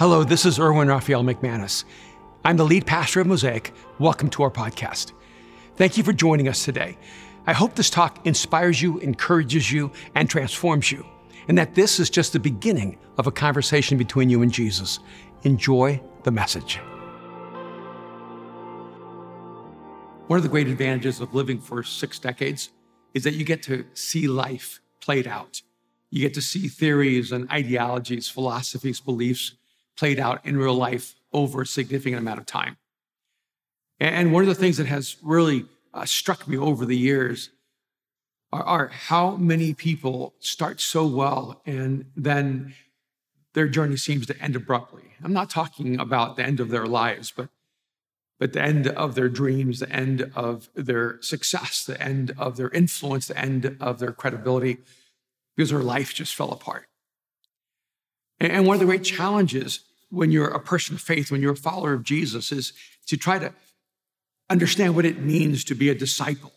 Hello, this is Erwin Raphael McManus. I'm the lead pastor of Mosaic. Welcome to our podcast. Thank you for joining us today. I hope this talk inspires you, encourages you, and transforms you, and that this is just the beginning of a conversation between you and Jesus. Enjoy the message. One of the great advantages of living for six decades is that you get to see life played out. You get to see theories and ideologies, philosophies, beliefs played out in real life over a significant amount of time. And one of the things that has really uh, struck me over the years are, are how many people start so well and then their journey seems to end abruptly. I'm not talking about the end of their lives, but but the end of their dreams, the end of their success, the end of their influence, the end of their credibility, because their life just fell apart. And one of the great challenges when you're a person of faith, when you're a follower of Jesus, is to try to understand what it means to be a disciple,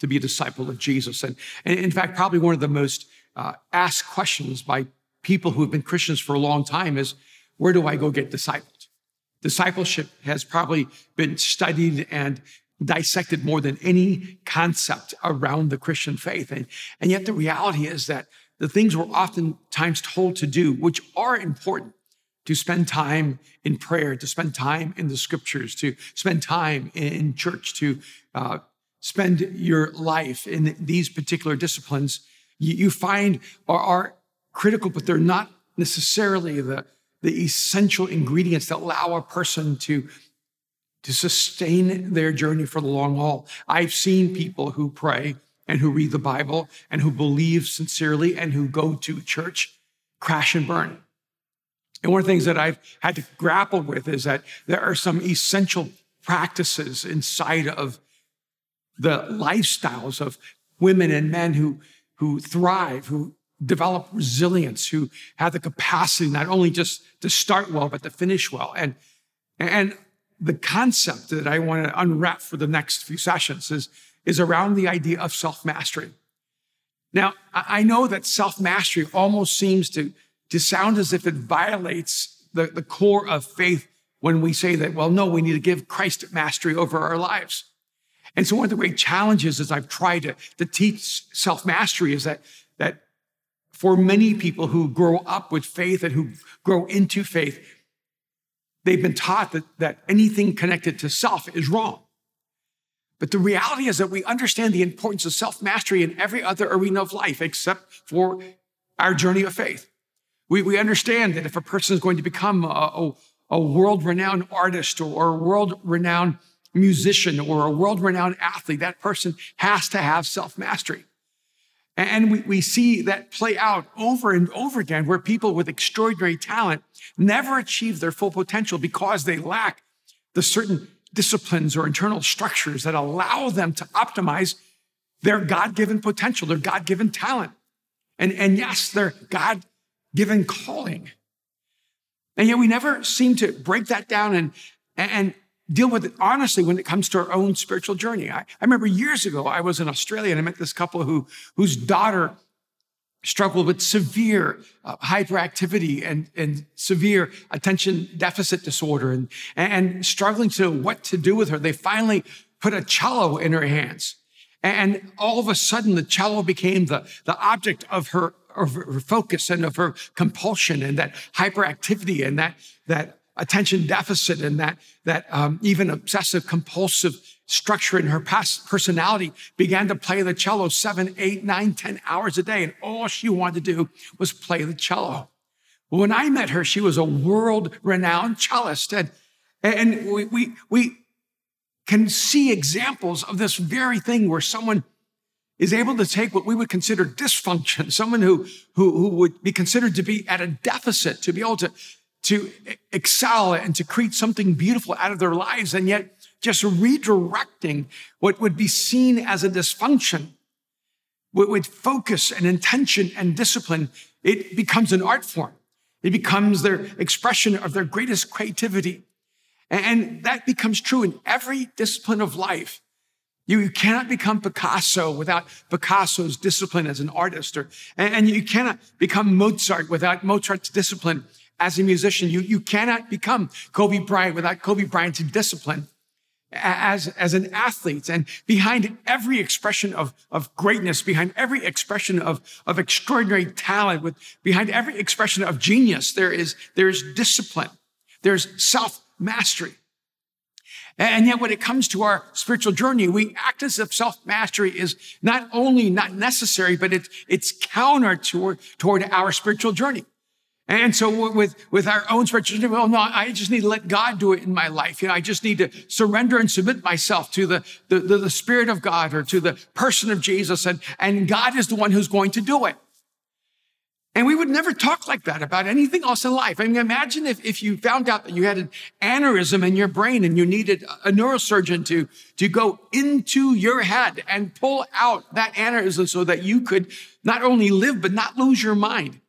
to be a disciple of Jesus. And, and in fact, probably one of the most uh, asked questions by people who have been Christians for a long time is where do I go get discipled? Discipleship has probably been studied and dissected more than any concept around the Christian faith. And, and yet the reality is that the things we're oftentimes told to do, which are important, to spend time in prayer, to spend time in the scriptures, to spend time in church, to uh, spend your life in these particular disciplines, you, you find are, are, critical, but they're not necessarily the, the essential ingredients that allow a person to, to sustain their journey for the long haul. I've seen people who pray and who read the Bible and who believe sincerely and who go to church crash and burn. And one of the things that I've had to grapple with is that there are some essential practices inside of the lifestyles of women and men who, who thrive, who develop resilience, who have the capacity not only just to start well, but to finish well. And, and the concept that I want to unwrap for the next few sessions is, is around the idea of self mastery. Now, I know that self mastery almost seems to to sound as if it violates the, the core of faith when we say that, well, no, we need to give Christ mastery over our lives. And so one of the great challenges as I've tried to, to teach self-mastery is that, that for many people who grow up with faith and who grow into faith, they've been taught that, that anything connected to self is wrong. But the reality is that we understand the importance of self-mastery in every other arena of life except for our journey of faith. We, we understand that if a person is going to become a, a, a world renowned artist or a world renowned musician or a world renowned athlete, that person has to have self mastery. And we, we see that play out over and over again where people with extraordinary talent never achieve their full potential because they lack the certain disciplines or internal structures that allow them to optimize their God given potential, their God given talent. And, and yes, their God given calling. And yet we never seem to break that down and, and deal with it honestly when it comes to our own spiritual journey. I, I remember years ago, I was in Australia and I met this couple who, whose daughter struggled with severe uh, hyperactivity and, and severe attention deficit disorder and, and struggling to know what to do with her. They finally put a cello in her hands. And all of a sudden, the cello became the, the object of her of her focus and of her compulsion and that hyperactivity and that, that attention deficit and that, that um, even obsessive compulsive structure in her past personality began to play the cello seven, eight, nine, ten hours a day. And all she wanted to do was play the cello. When I met her, she was a world renowned cellist. And, and we, we, we can see examples of this very thing where someone is able to take what we would consider dysfunction, someone who, who, who would be considered to be at a deficit, to be able to, to excel and to create something beautiful out of their lives, and yet just redirecting what would be seen as a dysfunction with focus and intention and discipline, it becomes an art form. It becomes their expression of their greatest creativity. And that becomes true in every discipline of life. You cannot become Picasso without Picasso's discipline as an artist, or, and you cannot become Mozart without Mozart's discipline as a musician. You, you cannot become Kobe Bryant without Kobe Bryant's discipline as, as an athlete. And behind every expression of, of greatness, behind every expression of, of extraordinary talent, with, behind every expression of genius, there is, there is discipline. There's self mastery. And yet, when it comes to our spiritual journey, we act as if self-mastery is not only not necessary, but it's, it's counter toward, toward our spiritual journey. And so with, with our own spiritual journey, well, no, I just need to let God do it in my life. You know, I just need to surrender and submit myself to the, the, the, the Spirit of God or to the person of Jesus. And, and God is the one who's going to do it. And we would never talk like that about anything else in life. I mean, imagine if, if you found out that you had an aneurysm in your brain and you needed a neurosurgeon to, to go into your head and pull out that aneurysm so that you could not only live, but not lose your mind.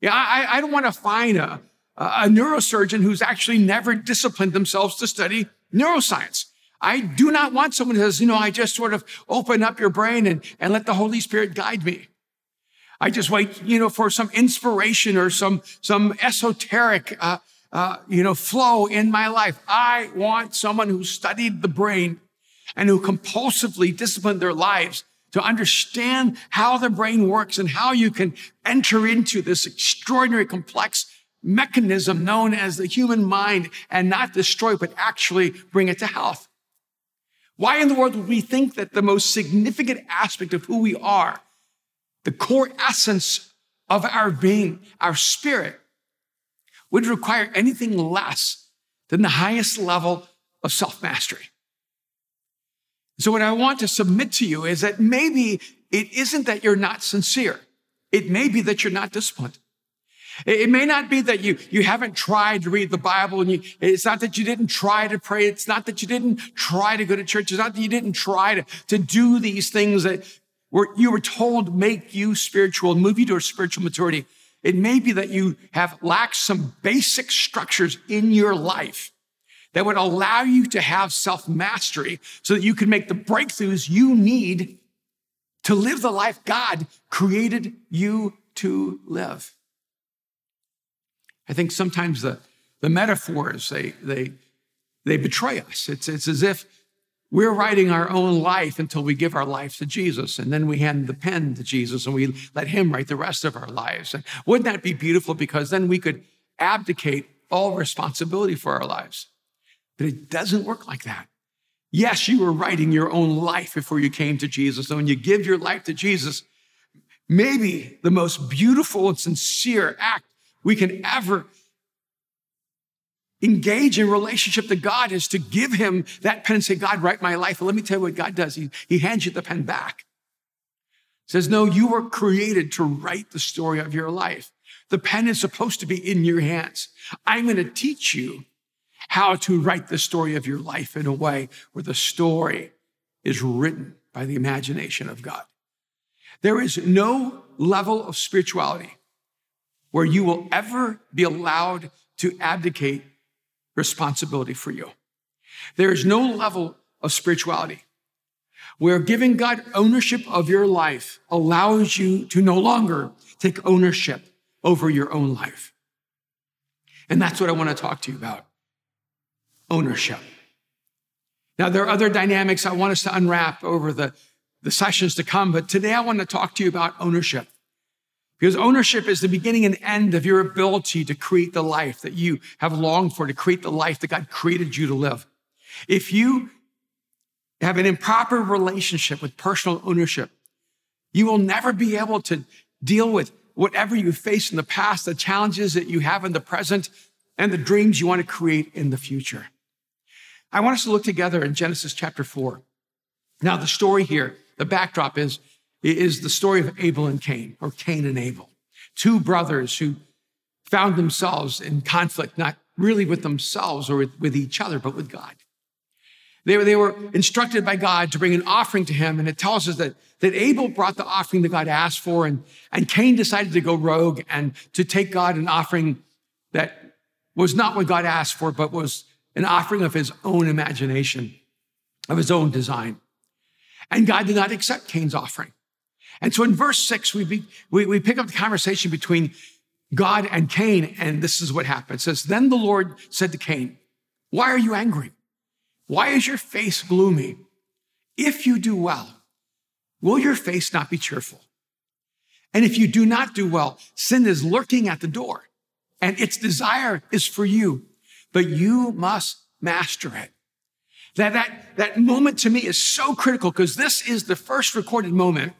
Yeah, I, I don't want to find a, a neurosurgeon who's actually never disciplined themselves to study neuroscience. I do not want someone who says, you know, I just sort of open up your brain and, and let the Holy Spirit guide me. I just wait, you know, for some inspiration or some, some esoteric, uh, uh, you know, flow in my life. I want someone who studied the brain and who compulsively disciplined their lives to understand how the brain works and how you can enter into this extraordinary complex mechanism known as the human mind and not destroy, but actually bring it to health. Why in the world would we think that the most significant aspect of who we are the core essence of our being, our spirit, would require anything less than the highest level of self mastery. So, what I want to submit to you is that maybe it isn't that you're not sincere, it may be that you're not disciplined. It may not be that you, you haven't tried to read the Bible and you, it's not that you didn't try to pray. It's not that you didn't try to go to church. It's not that you didn't try to, to do these things that where you were told make you spiritual and move you to a spiritual maturity. It may be that you have lacked some basic structures in your life that would allow you to have self mastery so that you can make the breakthroughs you need to live the life God created you to live. I think sometimes the, the metaphors, they, they, they betray us. It's, it's as if we're writing our own life until we give our life to Jesus. And then we hand the pen to Jesus and we let him write the rest of our lives. And wouldn't that be beautiful? Because then we could abdicate all responsibility for our lives. But it doesn't work like that. Yes, you were writing your own life before you came to Jesus. And when you give your life to Jesus, maybe the most beautiful and sincere act we can ever engage in relationship to God is to give him that pen and say, God, write my life. Let me tell you what God does. He, he hands you the pen back. Says, no, you were created to write the story of your life. The pen is supposed to be in your hands. I'm going to teach you how to write the story of your life in a way where the story is written by the imagination of God. There is no level of spirituality where you will ever be allowed to abdicate responsibility for you. There is no level of spirituality where giving God ownership of your life allows you to no longer take ownership over your own life. And that's what I want to talk to you about ownership. Now, there are other dynamics I want us to unwrap over the, the sessions to come, but today I want to talk to you about ownership. Because ownership is the beginning and end of your ability to create the life that you have longed for, to create the life that God created you to live. If you have an improper relationship with personal ownership, you will never be able to deal with whatever you face in the past, the challenges that you have in the present, and the dreams you want to create in the future. I want us to look together in Genesis chapter 4. Now, the story here, the backdrop is is the story of Abel and Cain, or Cain and Abel, two brothers who found themselves in conflict, not really with themselves or with, with each other, but with God. They were, they were instructed by God to bring an offering to him. And it tells us that, that Abel brought the offering that God asked for, and, and Cain decided to go rogue and to take God an offering that was not what God asked for, but was an offering of his own imagination, of his own design. And God did not accept Cain's offering. And so in verse six, we, be, we, we pick up the conversation between God and Cain, and this is what happened. It says, Then the Lord said to Cain, Why are you angry? Why is your face gloomy? If you do well, will your face not be cheerful? And if you do not do well, sin is lurking at the door and its desire is for you, but you must master it. That, that, that moment to me is so critical because this is the first recorded moment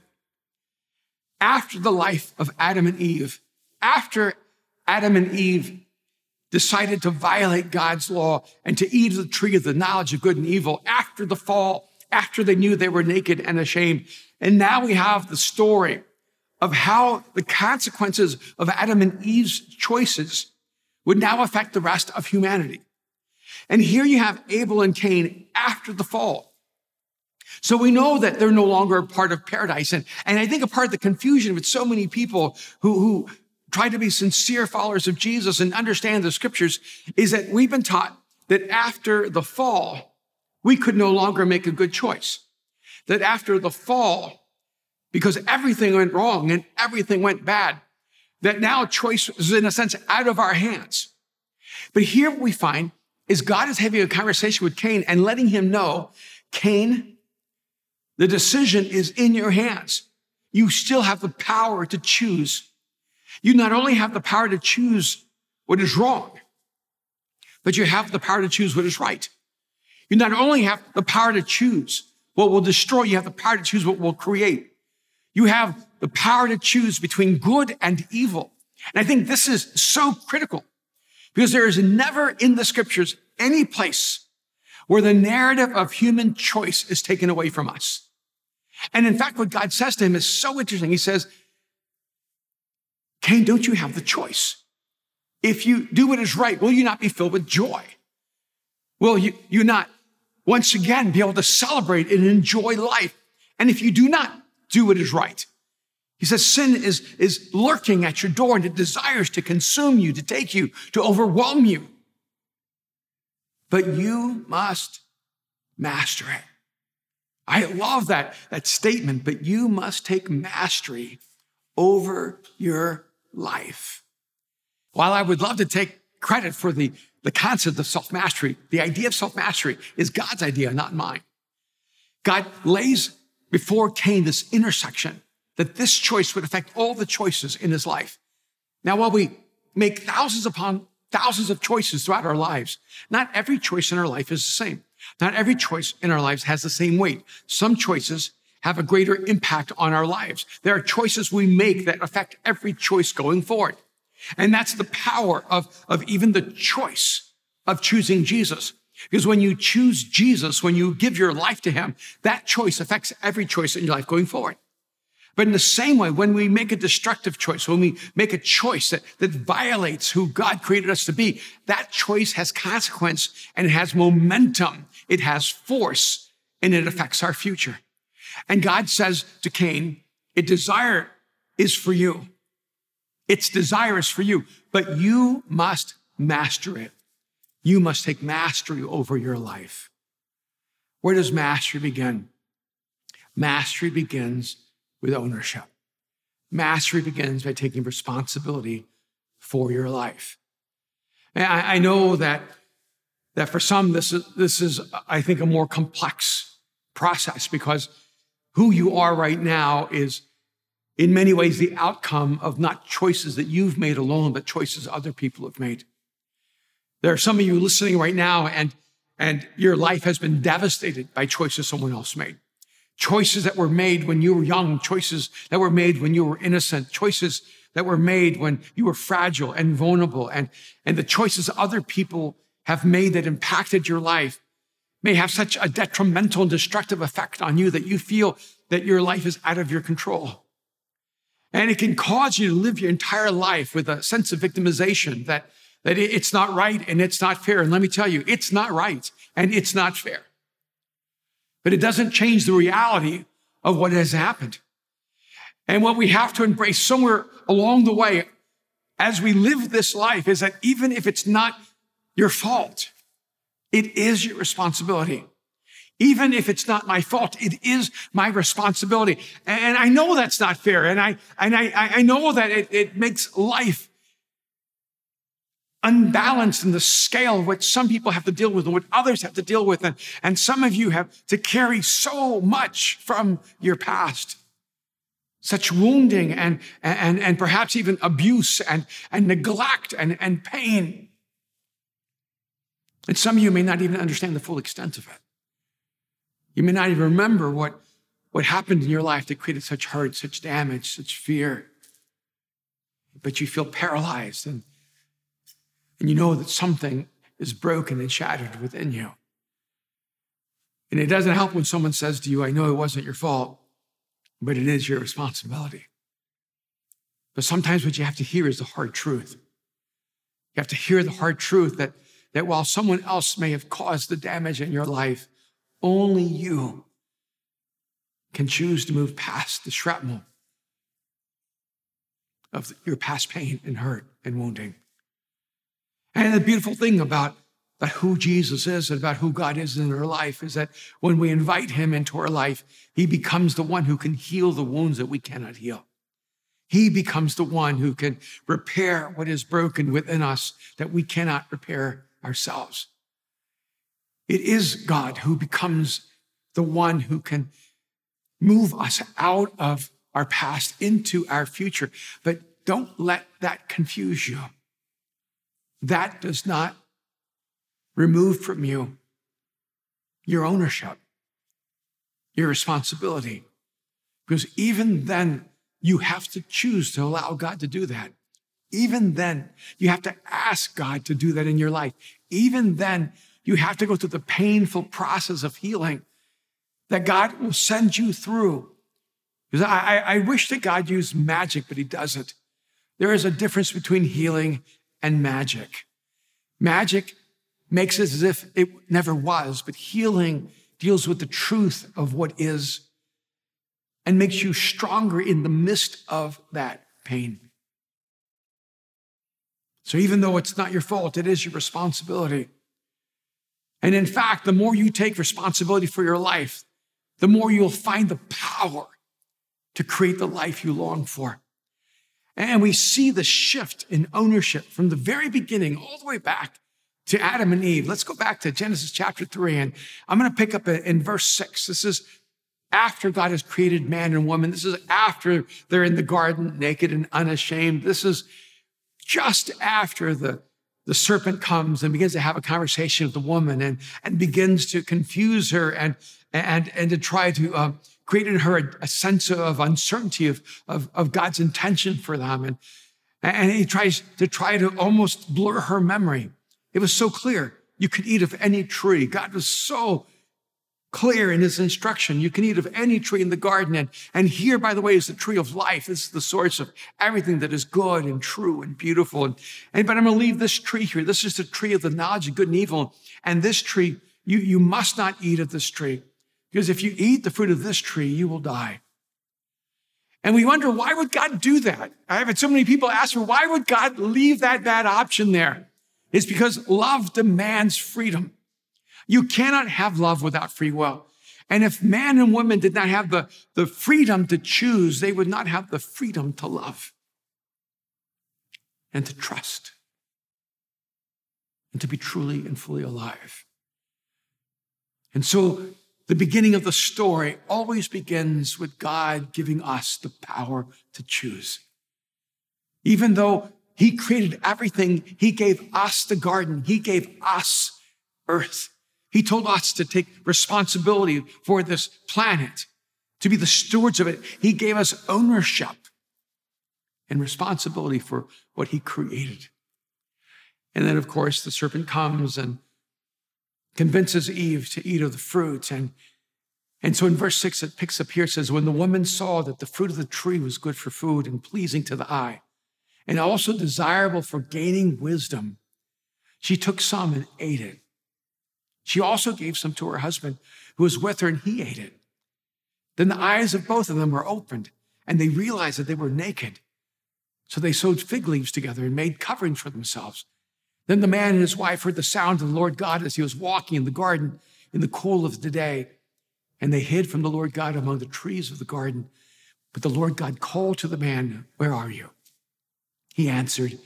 after the life of Adam and Eve, after Adam and Eve decided to violate God's law and to eat of the tree of the knowledge of good and evil, after the fall, after they knew they were naked and ashamed. And now we have the story of how the consequences of Adam and Eve's choices would now affect the rest of humanity. And here you have Abel and Cain after the fall. So we know that they're no longer a part of paradise. And, and I think a part of the confusion with so many people who, who try to be sincere followers of Jesus and understand the scriptures is that we've been taught that after the fall, we could no longer make a good choice. That after the fall, because everything went wrong and everything went bad, that now choice is in a sense out of our hands. But here what we find is God is having a conversation with Cain and letting him know, Cain, the decision is in your hands. You still have the power to choose. You not only have the power to choose what is wrong, but you have the power to choose what is right. You not only have the power to choose what will destroy, you have the power to choose what will create. You have the power to choose between good and evil. And I think this is so critical because there is never in the scriptures any place where the narrative of human choice is taken away from us. And in fact, what God says to him is so interesting. He says, Cain, don't you have the choice? If you do what is right, will you not be filled with joy? Will you, you not once again be able to celebrate and enjoy life? And if you do not do what is right, he says sin is, is lurking at your door and it desires to consume you, to take you, to overwhelm you. But you must master it. I love that, that statement, but you must take mastery over your life. While I would love to take credit for the, the concept of self mastery, the idea of self mastery is God's idea, not mine. God lays before Cain this intersection that this choice would affect all the choices in his life. Now, while we make thousands upon thousands of choices throughout our lives, not every choice in our life is the same. Not every choice in our lives has the same weight. Some choices have a greater impact on our lives. There are choices we make that affect every choice going forward. And that's the power of, of even the choice of choosing Jesus. Because when you choose Jesus, when you give your life to him, that choice affects every choice in your life going forward. But in the same way, when we make a destructive choice, when we make a choice that, that violates who God created us to be, that choice has consequence and has momentum. It has force and it affects our future. And God says to Cain, "Its desire is for you. Its desire is for you, but you must master it. You must take mastery over your life. Where does mastery begin? Mastery begins with ownership. Mastery begins by taking responsibility for your life. I know that, that for some, this is, this is, I think, a more complex process because who you are right now is in many ways the outcome of not choices that you've made alone, but choices other people have made. There are some of you listening right now and, and your life has been devastated by choices someone else made choices that were made when you were young, choices that were made when you were innocent, choices that were made when you were fragile and vulnerable, and, and the choices other people have made that impacted your life may have such a detrimental and destructive effect on you that you feel that your life is out of your control. And it can cause you to live your entire life with a sense of victimization that, that it's not right and it's not fair. And let me tell you, it's not right and it's not fair but it doesn't change the reality of what has happened. And what we have to embrace somewhere along the way as we live this life is that even if it's not your fault, it is your responsibility. Even if it's not my fault, it is my responsibility. And I know that's not fair. And I, and I, I know that it, it makes life unbalanced in the scale of what some people have to deal with and what others have to deal with. And, and some of you have to carry so much from your past. Such wounding and, and, and perhaps even abuse and, and neglect and, and pain. And some of you may not even understand the full extent of it. You may not even remember what, what happened in your life that created such hurt, such damage, such fear. But you feel paralyzed and and you know that something is broken and shattered within you. And it doesn't help when someone says to you, I know it wasn't your fault, but it is your responsibility. But sometimes what you have to hear is the hard truth. You have to hear the hard truth that, that while someone else may have caused the damage in your life, only you can choose to move past the shrapnel of your past pain and hurt and wounding. And the beautiful thing about, about who Jesus is and about who God is in our life is that when we invite him into our life, he becomes the one who can heal the wounds that we cannot heal. He becomes the one who can repair what is broken within us that we cannot repair ourselves. It is God who becomes the one who can move us out of our past into our future. But don't let that confuse you. That does not remove from you your ownership, your responsibility. Because even then, you have to choose to allow God to do that. Even then, you have to ask God to do that in your life. Even then, you have to go through the painful process of healing that God will send you through. Because I, I, wish that God used magic, but He doesn't. There is a difference between healing and magic. Magic makes it as if it never was, but healing deals with the truth of what is and makes you stronger in the midst of that pain. So even though it's not your fault, it is your responsibility. And in fact, the more you take responsibility for your life, the more you'll find the power to create the life you long for. And we see the shift in ownership from the very beginning all the way back to Adam and Eve. Let's go back to Genesis chapter 3, and I'm going to pick up in verse 6. This is after God has created man and woman. This is after they're in the garden, naked and unashamed. This is just after the, the serpent comes and begins to have a conversation with the woman and, and begins to confuse her and, and, and to try to uh, create in her a, a sense of uncertainty of, of, of, God's intention for them. And, and he tries to try to almost blur her memory. It was so clear. You could eat of any tree. God was so clear in his instruction. You can eat of any tree in the garden. And, and here, by the way, is the tree of life. This is the source of everything that is good and true and beautiful. And, and but I'm going to leave this tree here. This is the tree of the knowledge of good and evil. And this tree, you, you must not eat of this tree. Because if you eat the fruit of this tree, you will die. And we wonder, why would God do that? I've had so many people ask me, why would God leave that bad option there? It's because love demands freedom. You cannot have love without free will. And if man and woman did not have the, the freedom to choose, they would not have the freedom to love and to trust and to be truly and fully alive. And so the beginning of the story always begins with God giving us the power to choose. Even though He created everything, He gave us the garden, He gave us earth. He told us to take responsibility for this planet, to be the stewards of it. He gave us ownership and responsibility for what He created. And then, of course, the serpent comes and convinces Eve to eat of the fruit. And, and so in verse six, it picks up here, it says, When the woman saw that the fruit of the tree was good for food and pleasing to the eye, and also desirable for gaining wisdom, she took some and ate it. She also gave some to her husband who was with her, and he ate it. Then the eyes of both of them were opened, and they realized that they were naked. So they sewed fig leaves together and made coverings for themselves. Then the man and his wife heard the sound of the Lord God as he was walking in the garden in the cool of the day. And they hid from the Lord God among the trees of the garden. But the Lord God called to the man, Where are you? He answered,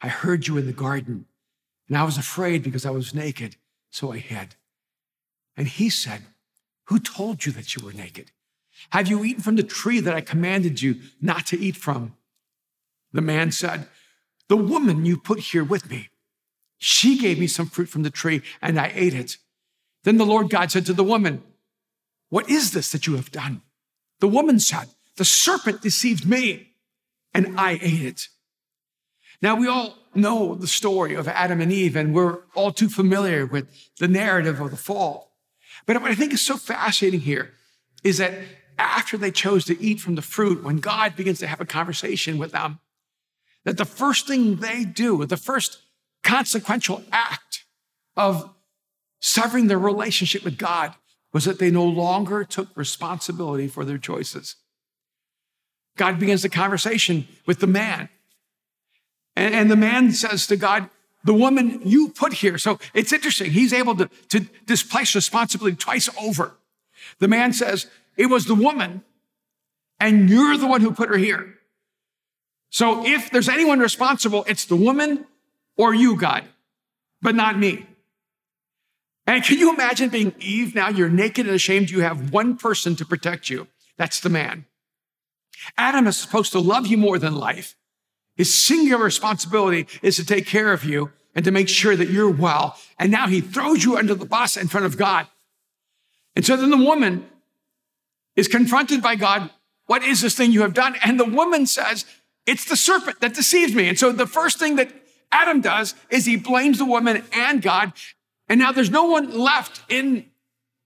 I heard you in the garden, And I was afraid because I was naked, so I hid. And he said, Who told you that you were naked? Have you eaten from the tree that I commanded you not to eat from? The man said, The woman you put here with me, she gave me some fruit from the tree and I ate it. Then the Lord God said to the woman, What is this that you have done? The woman said, The serpent deceived me and I ate it. Now, we all know the story of Adam and Eve, and we're all too familiar with the narrative of the fall. But what I think is so fascinating here is that after they chose to eat from the fruit, when God begins to have a conversation with them, that the first thing they do, the first consequential act of severing their relationship with God was that they no longer took responsibility for their choices. God begins the conversation with the man. And, and, the man says to God, the woman you put here. So it's interesting. He's able to, to displace responsibility twice over. The man says, it was the woman and you're the one who put her here. So if there's anyone responsible, it's the woman or you, God, but not me. And can you imagine being Eve now? You're naked and ashamed. You have one person to protect you. That's the man. Adam is supposed to love you more than life. His singular responsibility is to take care of you and to make sure that you're well. And now he throws you under the bus in front of God. And so then the woman is confronted by God. What is this thing you have done? And the woman says, it's the serpent that deceived me. And so the first thing that Adam does is he blames the woman and God. And now there's no one left in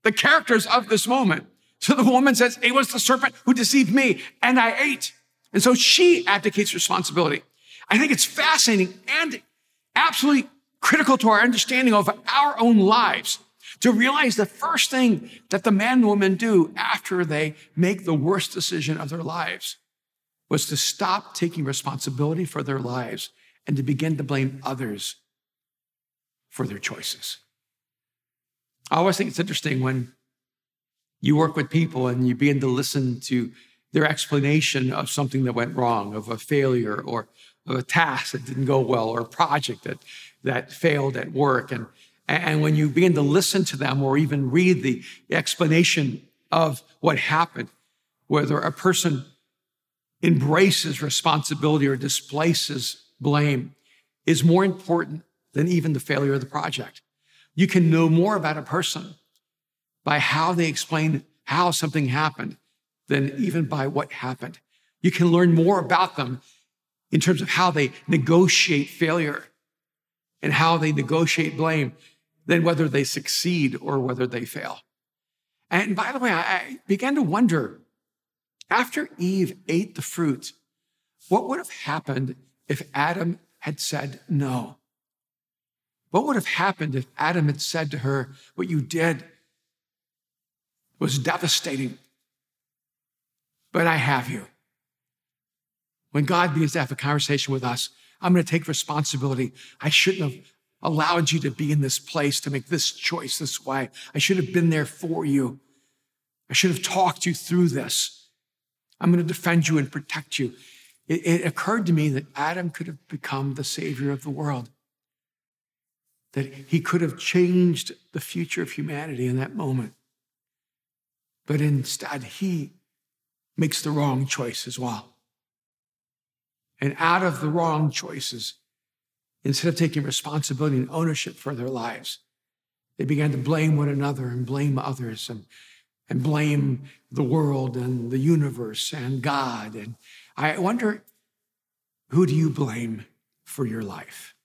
the characters of this moment. So the woman says, it was the serpent who deceived me and I ate. And so she abdicates responsibility. I think it's fascinating and absolutely critical to our understanding of our own lives to realize the first thing that the man and woman do after they make the worst decision of their lives was to stop taking responsibility for their lives and to begin to blame others for their choices. I always think it's interesting when you work with people and you begin to listen to their explanation of something that went wrong, of a failure or of a task that didn't go well or a project that, that failed at work. And, and when you begin to listen to them or even read the explanation of what happened, whether a person embraces responsibility or displaces blame, is more important than even the failure of the project. You can know more about a person by how they explain how something happened than even by what happened. You can learn more about them in terms of how they negotiate failure and how they negotiate blame than whether they succeed or whether they fail. And by the way, I began to wonder after Eve ate the fruit, what would have happened if Adam had said no? What would have happened if Adam had said to her, What you did was devastating, but I have you? When God begins to have a conversation with us, I'm going to take responsibility. I shouldn't have allowed you to be in this place to make this choice this way. I should have been there for you. I should have talked you through this. I'm going to defend you and protect you. It, it occurred to me that Adam could have become the savior of the world, that he could have changed the future of humanity in that moment. But instead, he makes the wrong choice as well. And out of the wrong choices, instead of taking responsibility and ownership for their lives, they began to blame one another and blame others and, and blame the world and the universe and God. And I wonder who do you blame for your life?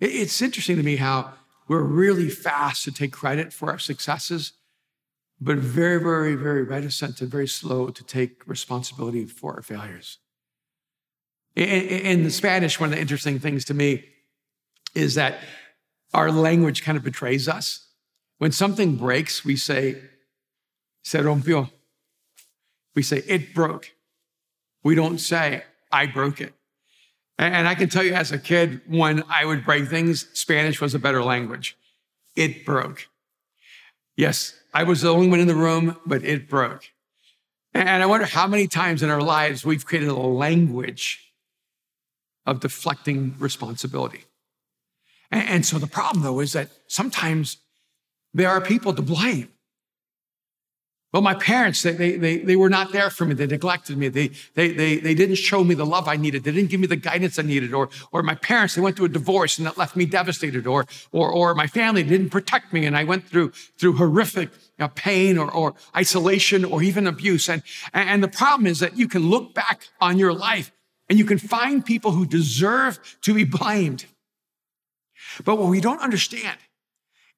It's interesting to me how we're really fast to take credit for our successes, but very, very, very reticent and very slow to take responsibility for our failures. In, the Spanish, one of the interesting things to me is that our language kind of betrays us. When something breaks, we say, se rompió. We say, it broke. We don't say, I broke it. And I can tell you as a kid, when I would break things, Spanish was a better language. It broke. Yes, I was the only one in the room, but it broke. And I wonder how many times in our lives we've created a language of deflecting responsibility. And, so the problem, though, is that sometimes there are people to blame. Well, my parents, they, they, they, they, were not there for me. They neglected me. They, they, they, they didn't show me the love I needed. They didn't give me the guidance I needed. Or, or my parents, they went through a divorce and that left me devastated. Or, or, or my family didn't protect me and I went through, through horrific know, pain or, or isolation or even abuse. And, and the problem is that you can look back on your life and you can find people who deserve to be blamed. But what we don't understand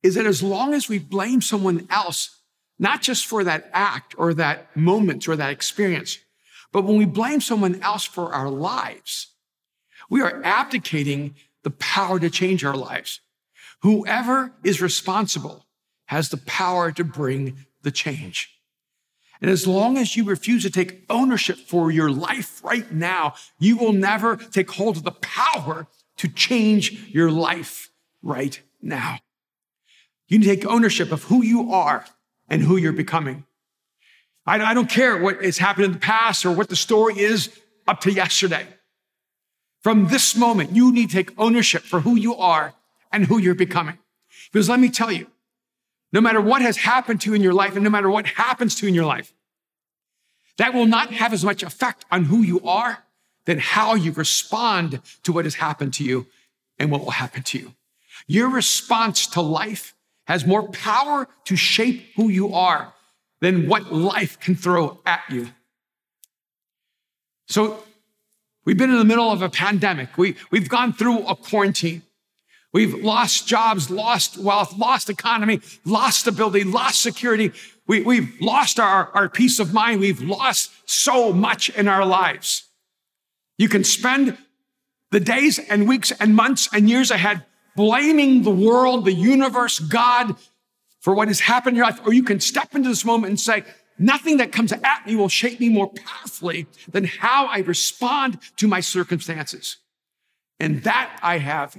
is that as long as we blame someone else, not just for that act or that moment or that experience, but when we blame someone else for our lives, we are abdicating the power to change our lives. Whoever is responsible has the power to bring the change. And as long as you refuse to take ownership for your life right now, you will never take hold of the power to change your life right now. You need to take ownership of who you are and who you're becoming. I, don't care what has happened in the past or what the story is up to yesterday. From this moment, you need to take ownership for who you are and who you're becoming. Because let me tell you, no matter what has happened to you in your life and no matter what happens to you in your life, that will not have as much effect on who you are than how you respond to what has happened to you and what will happen to you. Your response to life has more power to shape who you are than what life can throw at you. So we've been in the middle of a pandemic. We, we've gone through a quarantine. We've lost jobs, lost wealth, lost economy, lost stability, lost security. We, we've lost our, our peace of mind. We've lost so much in our lives. You can spend the days and weeks and months and years ahead blaming the world, the universe, God for what has happened in your life. Or you can step into this moment and say, nothing that comes at me will shape me more powerfully than how I respond to my circumstances. And that I have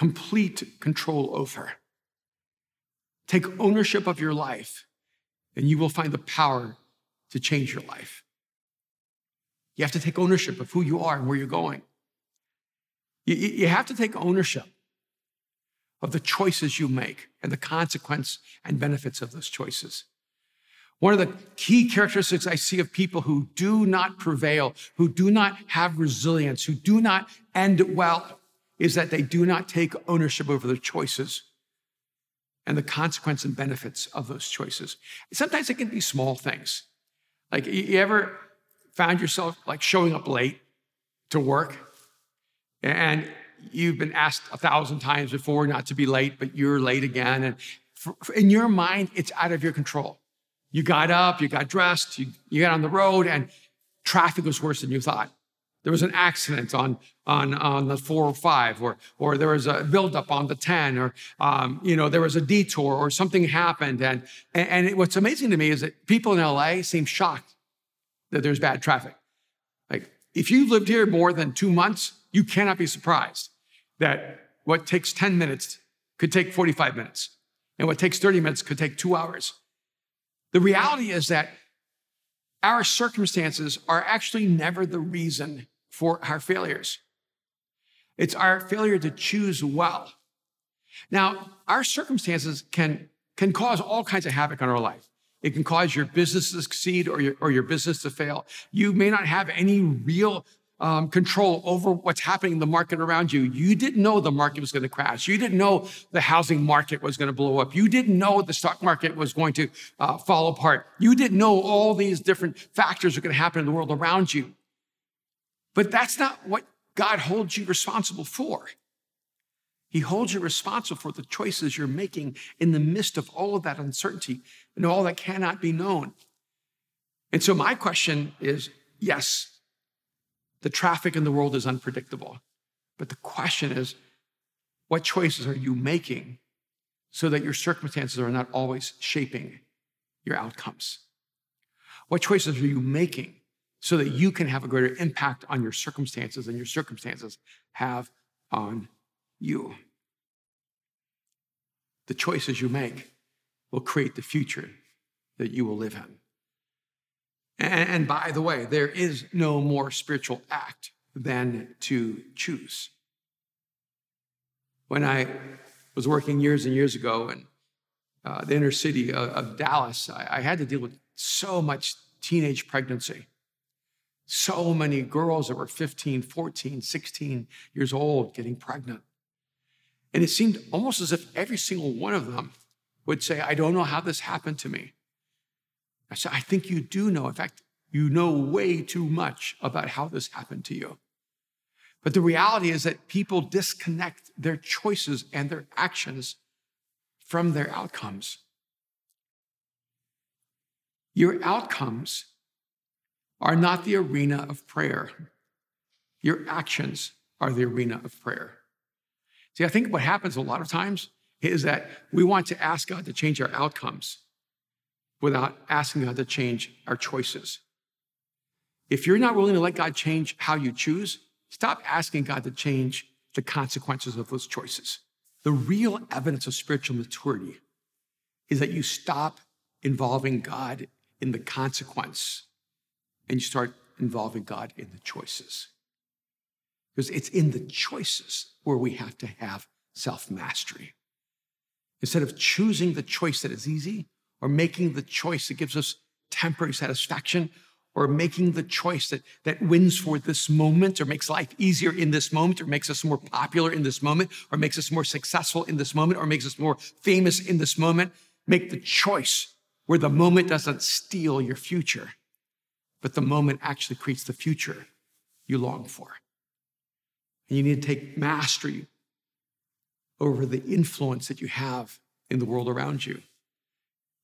complete control over. Take ownership of your life, and you will find the power to change your life. You have to take ownership of who you are and where you're going. You, you have to take ownership of the choices you make and the consequence and benefits of those choices. One of the key characteristics I see of people who do not prevail, who do not have resilience, who do not end well, is that they do not take ownership over their choices and the consequence and benefits of those choices. Sometimes it can be small things. Like you ever found yourself like showing up late to work and you've been asked a thousand times before not to be late, but you're late again. And for, in your mind, it's out of your control. You got up, you got dressed, you, you got on the road, and traffic was worse than you thought. There was an accident on, on, on the four or, five, or or there was a buildup on the 10, or um, you know, there was a detour, or something happened. And, and, it, what's amazing to me is that people in LA seem shocked that there's bad traffic. Like, if you've lived here more than two months, you cannot be surprised that what takes 10 minutes could take 45 minutes, and what takes 30 minutes could take two hours. The reality is that our circumstances are actually never the reason for our failures. It's our failure to choose well. Now, our circumstances can, can cause all kinds of havoc on our life. It can cause your business to succeed or your, or your business to fail. You may not have any real um, control over what's happening in the market around you. You didn't know the market was going to crash. You didn't know the housing market was going to blow up. You didn't know the stock market was going to uh, fall apart. You didn't know all these different factors are going to happen in the world around you. But that's not what God holds you responsible for. He holds you responsible for the choices you're making in the midst of all of that uncertainty and all that cannot be known. And so, my question is yes, the traffic in the world is unpredictable. But the question is, what choices are you making so that your circumstances are not always shaping your outcomes? What choices are you making so that you can have a greater impact on your circumstances than your circumstances have on you? The choices you make will create the future that you will live in. And, and by the way, there is no more spiritual act than to choose. When I was working years and years ago in uh, the inner city of, of Dallas, I, I had to deal with so much teenage pregnancy. So many girls that were 15, 14, 16 years old getting pregnant. And it seemed almost as if every single one of them would say, I don't know how this happened to me. I said, I think you do know. In fact, you know way too much about how this happened to you. But the reality is that people disconnect their choices and their actions from their outcomes. Your outcomes are not the arena of prayer. Your actions are the arena of prayer. See, I think what happens a lot of times is that we want to ask God to change our outcomes without asking God to change our choices. If you're not willing to let God change how you choose, stop asking God to change the consequences of those choices. The real evidence of spiritual maturity is that you stop involving God in the consequence and you start involving God in the choices. Because it's in the choices where we have to have self mastery. Instead of choosing the choice that is easy or making the choice that gives us temporary satisfaction or making the choice that, that wins for this moment or makes life easier in this moment or makes us more popular in this moment or makes us more successful in this moment or makes us more famous in this moment. Make the choice where the moment doesn't steal your future, but the moment actually creates the future you long for. And you need to take mastery over the influence that you have in the world around you.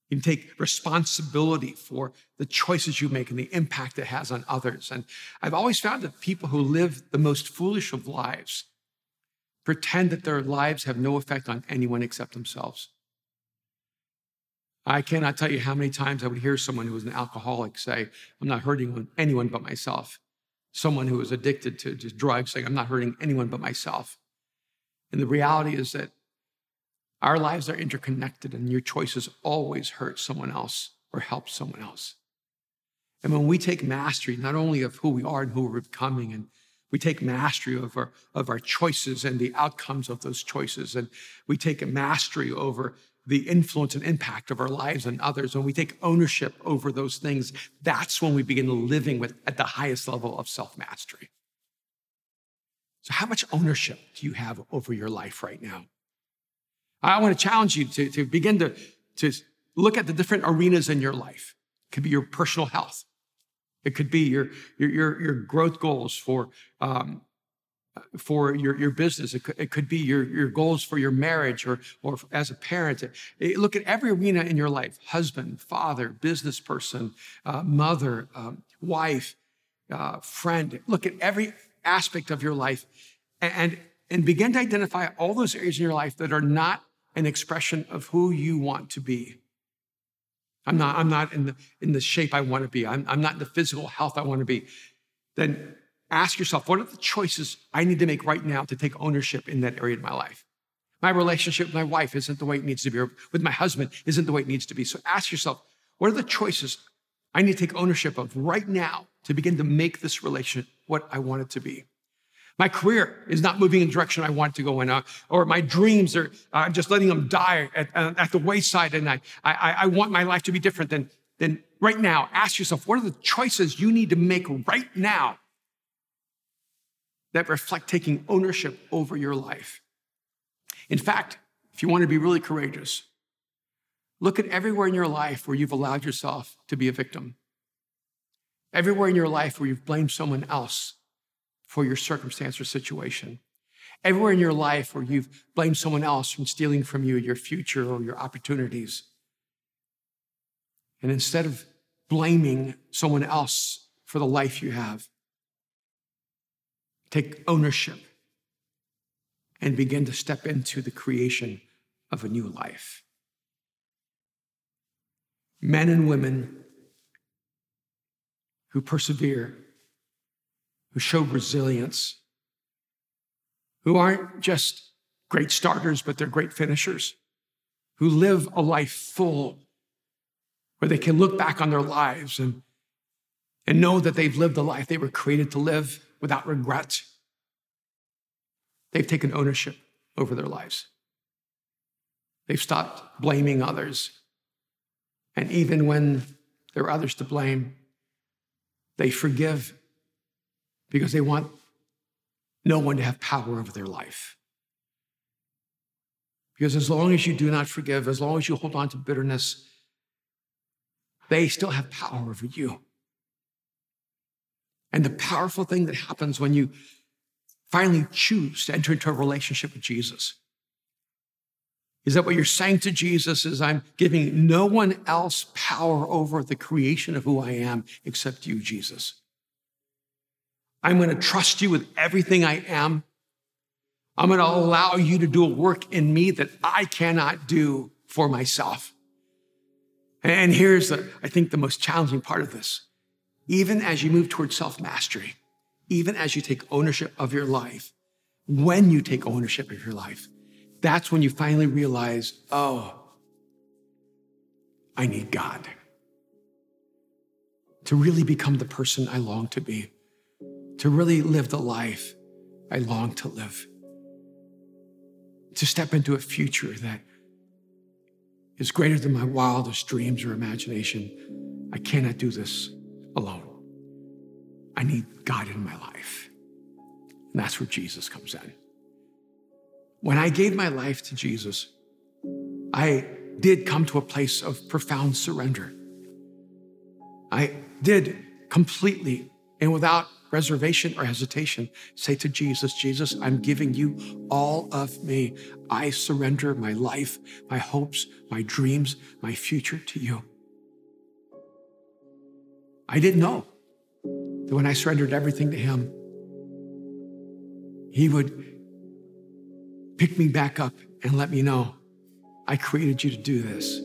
You take responsibility for the choices you make and the impact it has on others. And I've always found that people who live the most foolish of lives pretend that their lives have no effect on anyone except themselves. I cannot tell you how many times I would hear someone who was an alcoholic say, I'm not hurting anyone but myself. Someone who was addicted to just drugs saying, I'm not hurting anyone but myself. And the reality is that our lives are interconnected, and your choices always hurt someone else or help someone else. And when we take mastery, not only of who we are and who we're becoming, and we take mastery of our, of our choices and the outcomes of those choices, and we take a mastery over the influence and impact of our lives and others, when we take ownership over those things, that's when we begin living with at the highest level of self-mastery. So, how much ownership do you have over your life right now? I want to challenge you to, to begin to, to look at the different arenas in your life. It could be your personal health. It could be your, your, your, your growth goals for, um, for your, your business. It could, it could be your, your goals for your marriage or, or as a parent. Look at every arena in your life husband, father, business person, uh, mother, um, wife, uh, friend. Look at every aspect of your life and, and begin to identify all those areas in your life that are not an expression of who you want to be. I'm not, I'm not in, the, in the shape I want to be. I'm, I'm not in the physical health I want to be. Then ask yourself, what are the choices I need to make right now to take ownership in that area of my life? My relationship with my wife isn't the way it needs to be, or with my husband isn't the way it needs to be. So ask yourself, what are the choices I need to take ownership of right now to begin to make this relationship what I want it to be? My career is not moving in the direction I want it to go in, uh, or my dreams are uh, just letting them die at, uh, at the wayside. And I, I, I want my life to be different than, than right now. Ask yourself, what are the choices you need to make right now that reflect taking ownership over your life? In fact, if you want to be really courageous, look at everywhere in your life where you've allowed yourself to be a victim. Everywhere in your life where you've blamed someone else for your circumstance or situation. Everywhere in your life where you've blamed someone else from stealing from you your future or your opportunities. And instead of blaming someone else for the life you have, take ownership and begin to step into the creation of a new life. Men and women who persevere who show resilience, who aren't just great starters, but they're great finishers, who live a life full where they can look back on their lives and, and know that they've lived the life they were created to live without regret. They've taken ownership over their lives. They've stopped blaming others. And even when there are others to blame, they forgive because they want no one to have power over their life. Because as long as you do not forgive, as long as you hold on to bitterness, they still have power over you. And the powerful thing that happens when you finally choose to enter into a relationship with Jesus is that what you're saying to Jesus is, I'm giving no one else power over the creation of who I am except you, Jesus. I'm going to trust you with everything I am. I'm going to allow you to do a work in me that I cannot do for myself. And here's, the, I think, the most challenging part of this. Even as you move towards self mastery, even as you take ownership of your life, when you take ownership of your life, that's when you finally realize, oh, I need God to really become the person I long to be, to really live the life I long to live, to step into a future that is greater than my wildest dreams or imagination. I cannot do this alone. I need God in my life. And that's where Jesus comes in. When I gave my life to Jesus, I did come to a place of profound surrender. I did completely and without reservation or hesitation say to Jesus, Jesus, I'm giving you all of me. I surrender my life, my hopes, my dreams, my future to you. I didn't know that when I surrendered everything to Him, He would pick me back up and let me know I created you to do this.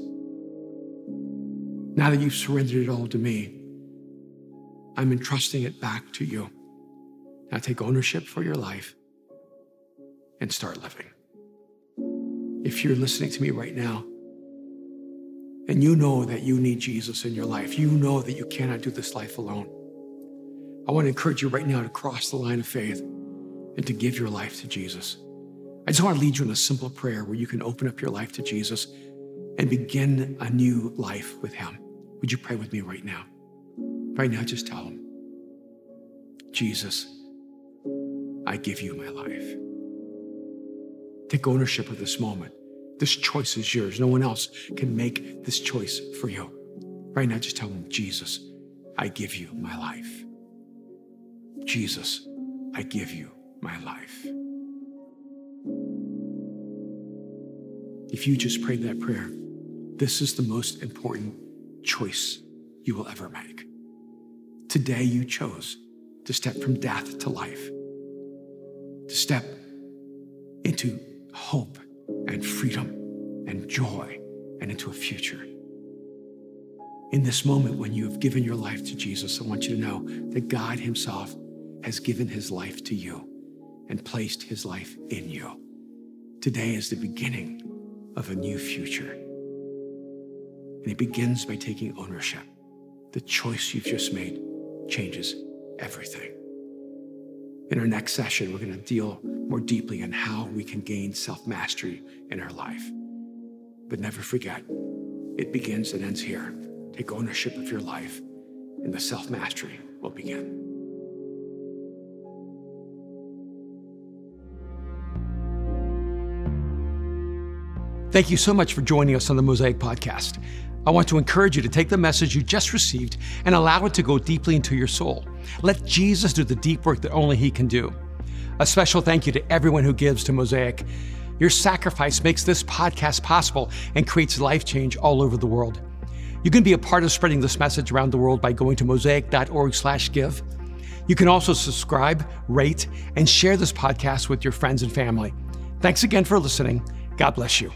Now that you've surrendered it all to me, I'm entrusting it back to you. Now take ownership for your life and start living. If you're listening to me right now and you know that you need Jesus in your life, you know that you cannot do this life alone, I want to encourage you right now to cross the line of faith and to give your life to Jesus. I just want to lead you in a simple prayer where you can open up your life to Jesus and begin a new life with Him. Would you pray with me right now? Right now, just tell Him, Jesus, I give you my life. Take ownership of this moment. This choice is yours. No one else can make this choice for you. Right now, just tell Him, Jesus, I give you my life. Jesus, I give you my life. If you just prayed that prayer, this is the most important choice you will ever make. Today, you chose to step from death to life, to step into hope and freedom and joy and into a future. In this moment, when you have given your life to Jesus, I want you to know that God Himself has given His life to you and placed His life in you. Today is the beginning of a new future. And it begins by taking ownership. The choice you've just made changes everything. In our next session, we're going to deal more deeply on how we can gain self mastery in our life. But never forget, it begins and ends here. Take ownership of your life, and the self mastery will begin. Thank you so much for joining us on the Mosaic Podcast. I want to encourage you to take the message you just received and allow it to go deeply into your soul. Let Jesus do the deep work that only He can do. A special thank you to everyone who gives to Mosaic. Your sacrifice makes this podcast possible and creates life change all over the world. You can be a part of spreading this message around the world by going to mosaic.org/give. You can also subscribe, rate, and share this podcast with your friends and family. Thanks again for listening. God bless you.